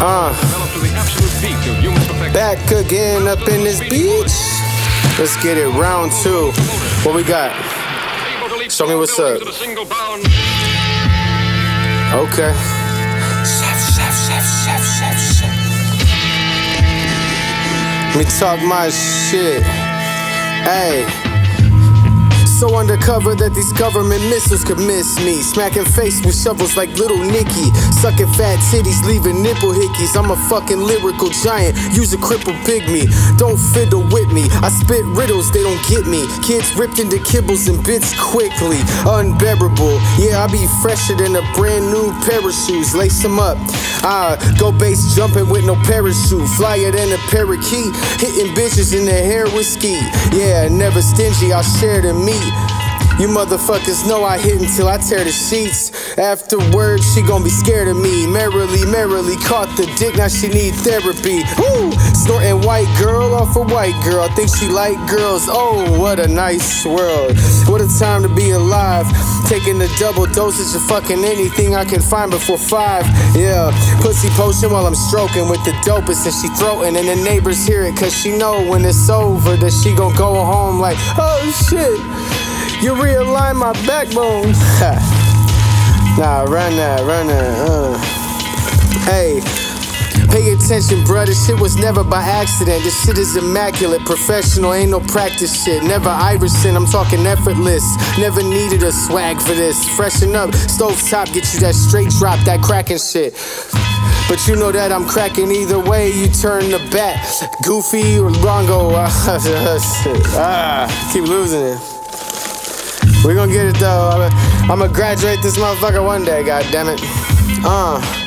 Uh, back again up in this beach. Let's get it round two. What we got? Show me what's up. Okay. Let me talk my shit. Hey. So undercover that these government missiles could miss me. Smacking face with shovels like little Nicky. Sucking fat titties, leaving nipple hickeys. I'm a fucking lyrical giant. Use a crippled pygmy. Don't fiddle with me. I spit riddles, they don't get me. Kids ripped into kibbles and bits quickly. Unbearable. Yeah, I be fresher than a brand new pair of shoes. Lace them up. Ah, go base jumping with no parachute. Flyer than a parakeet. Hitting bitches in the hair with ski. Yeah, never stingy. I'll share the meat. You motherfuckers know I hit until I tear the sheets. Afterwards, she gon' be scared of me. Merrily, merrily caught the dick, now she need therapy. Woo! Snorting white girl off a white girl. Think she like girls. Oh, what a nice world. What a time to be alive. Taking the double dosage of fucking anything I can find before five. Yeah, pussy potion while I'm stroking with the dopest and she throating. And the neighbors hear it cause she know when it's over that she gon' go home like, oh shit. You realign my backbone. nah, run that, run that. Uh. Hey, pay attention, bruh. This shit was never by accident. This shit is immaculate, professional, ain't no practice shit. Never Iverson, I'm talking effortless. Never needed a swag for this. Freshen up, stove top, get you that straight drop, that cracking shit. But you know that I'm cracking either way you turn the bat. Goofy or Rongo. ah, keep losing it. We gonna get it though. I'm gonna graduate this motherfucker one day, god damn it. Uh,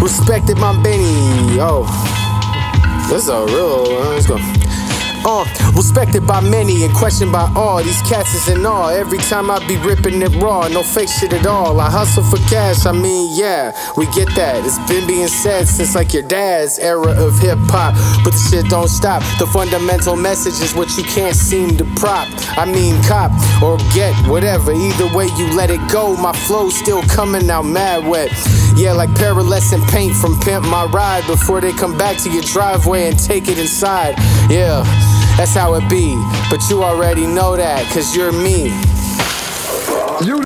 respected my Benny. Oh, this is a real. Let's go. Uh, respected by many and questioned by all. These cats is in awe. Every time I be ripping it raw, no fake shit at all. I hustle for cash, I mean, yeah, we get that. It's been being said since like your dad's era of hip hop. But the shit don't stop. The fundamental message is what you can't seem to prop. I mean, cop or get whatever. Either way you let it go, my flow's still coming out mad wet. Yeah, like pearlescent paint from Pimp My Ride before they come back to your driveway and take it inside. Yeah. That's how it be. But you already know that, cause you're me. You